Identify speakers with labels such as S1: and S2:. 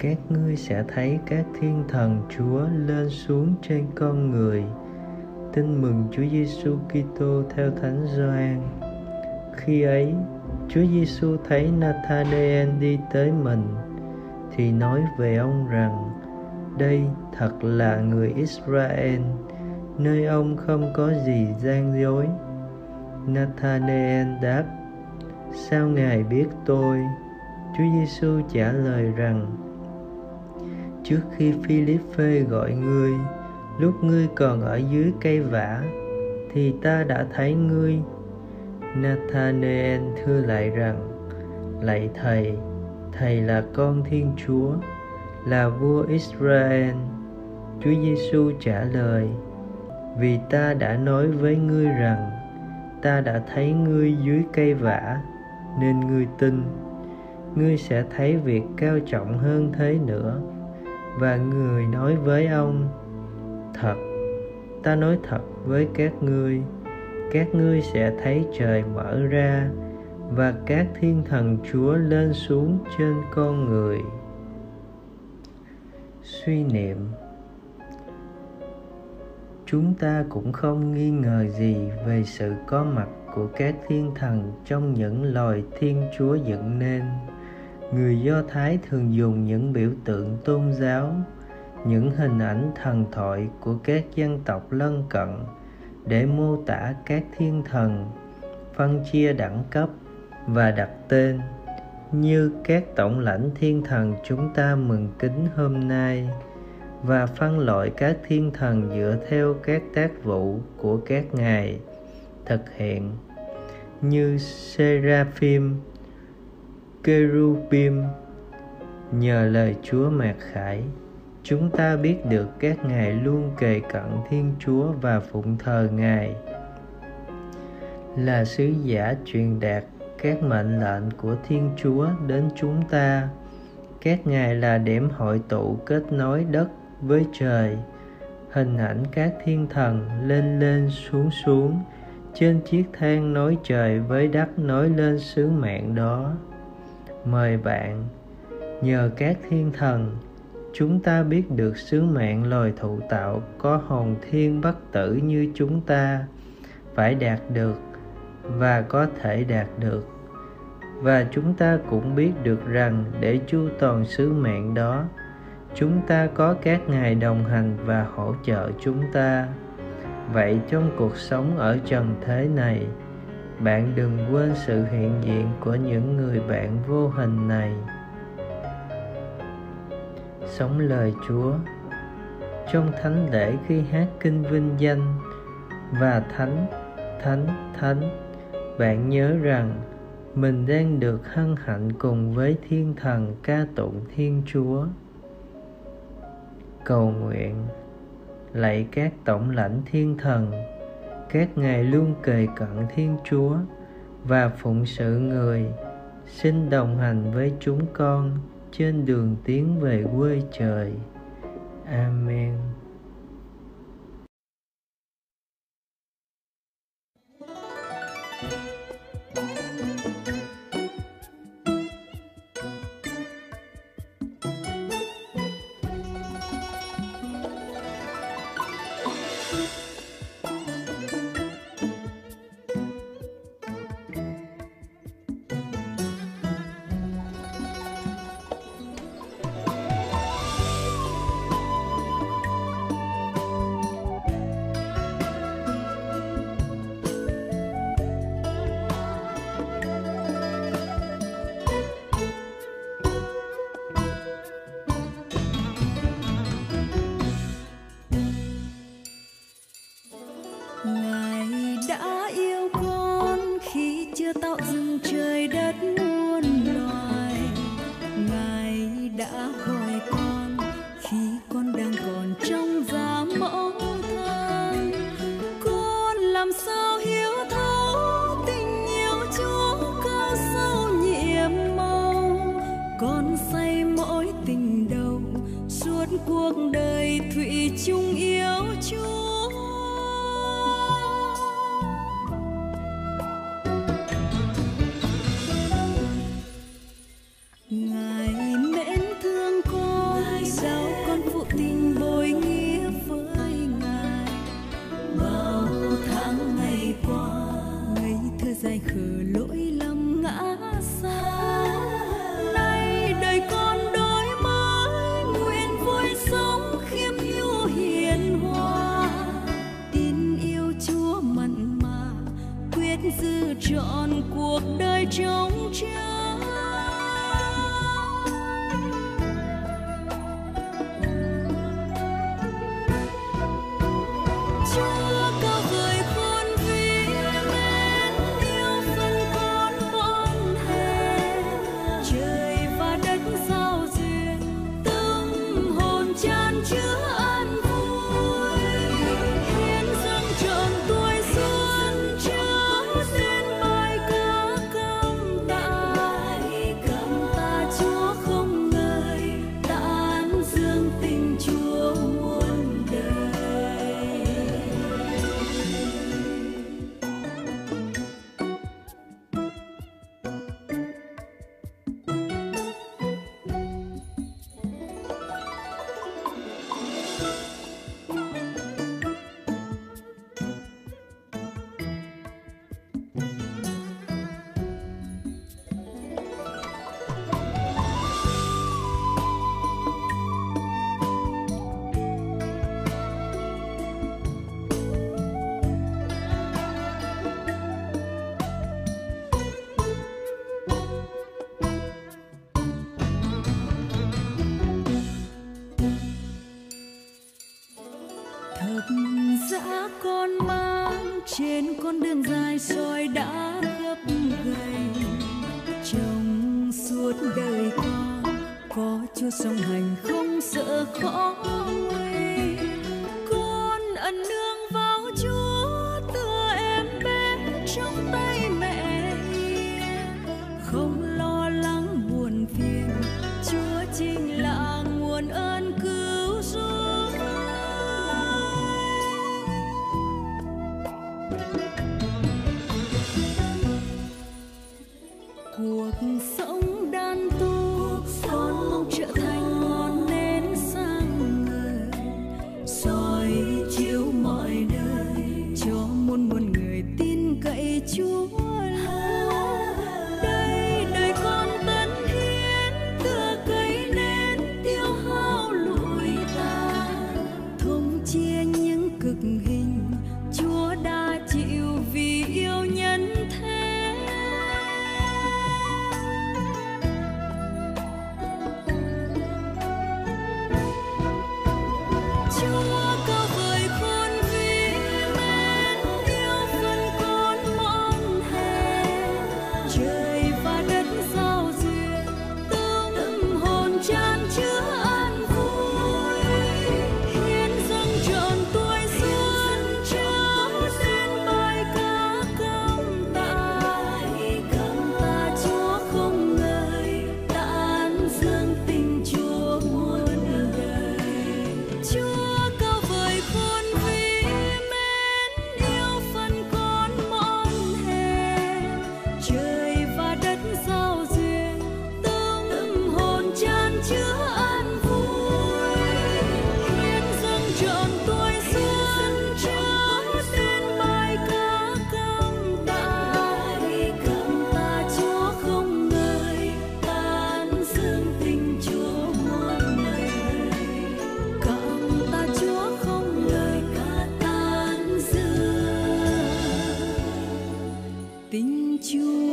S1: các ngươi sẽ thấy các thiên thần Chúa lên xuống trên con người. Tin mừng Chúa Giêsu Kitô theo Thánh Gioan. Khi ấy, Chúa Giêsu thấy Nathanael đi tới mình thì nói về ông rằng đây thật là người Israel, nơi ông không có gì gian dối. Nathanael đáp: Sao Ngài biết tôi? Chúa Giêsu trả lời rằng: Trước khi Philippe gọi ngươi, lúc ngươi còn ở dưới cây vả, thì ta đã thấy ngươi. Nathanael thưa lại rằng: Lạy thầy, thầy là con Thiên Chúa, là vua Israel. Chúa Giêsu trả lời: Vì ta đã nói với ngươi rằng ta đã thấy ngươi dưới cây vả nên ngươi tin ngươi sẽ thấy việc cao trọng hơn thế nữa và người nói với ông, thật, ta nói thật với các ngươi. Các ngươi sẽ thấy trời mở ra và các thiên thần chúa lên xuống trên con người. Suy niệm. Chúng ta cũng không nghi ngờ gì về sự có mặt của các thiên thần trong những loài thiên chúa dựng nên người do thái thường dùng những biểu tượng tôn giáo, những hình ảnh thần thoại của các dân tộc lân cận để mô tả các thiên thần, phân chia đẳng cấp và đặt tên, như các tổng lãnh thiên thần chúng ta mừng kính hôm nay, và phân loại các thiên thần dựa theo các tác vụ của các ngài thực hiện, như seraphim Kerubim. Nhờ lời Chúa Mạc Khải, Chúng ta biết được các ngài luôn kề cận Thiên Chúa và phụng thờ Ngài. Là sứ giả truyền đạt các mệnh lệnh của Thiên Chúa đến chúng ta, Các ngài là điểm hội tụ kết nối đất với trời, Hình ảnh các thiên thần lên lên xuống xuống, trên chiếc thang nối trời với đất nối lên sứ mạng đó mời bạn, nhờ các thiên thần, chúng ta biết được sứ mạng loài thụ tạo có hồn thiên bất tử như chúng ta phải đạt được và có thể đạt được. Và chúng ta cũng biết được rằng để chu toàn sứ mạng đó, chúng ta có các ngài đồng hành và hỗ trợ chúng ta. Vậy trong cuộc sống ở trần thế này bạn đừng quên sự hiện diện của những người bạn vô hình này. Sống lời chúa, trong thánh lễ khi hát kinh vinh danh và thánh thánh thánh, bạn nhớ rằng mình đang được hân hạnh cùng với thiên thần ca tụng thiên chúa. Cầu nguyện, lạy các tổng lãnh thiên thần các ngài luôn kề cận thiên chúa và phụng sự người, xin đồng hành với chúng con trên đường tiến về quê trời. Amen.
S2: Chưa song hành không sợ khó. muôn muôn người tin cậy Chúa. tình chúa.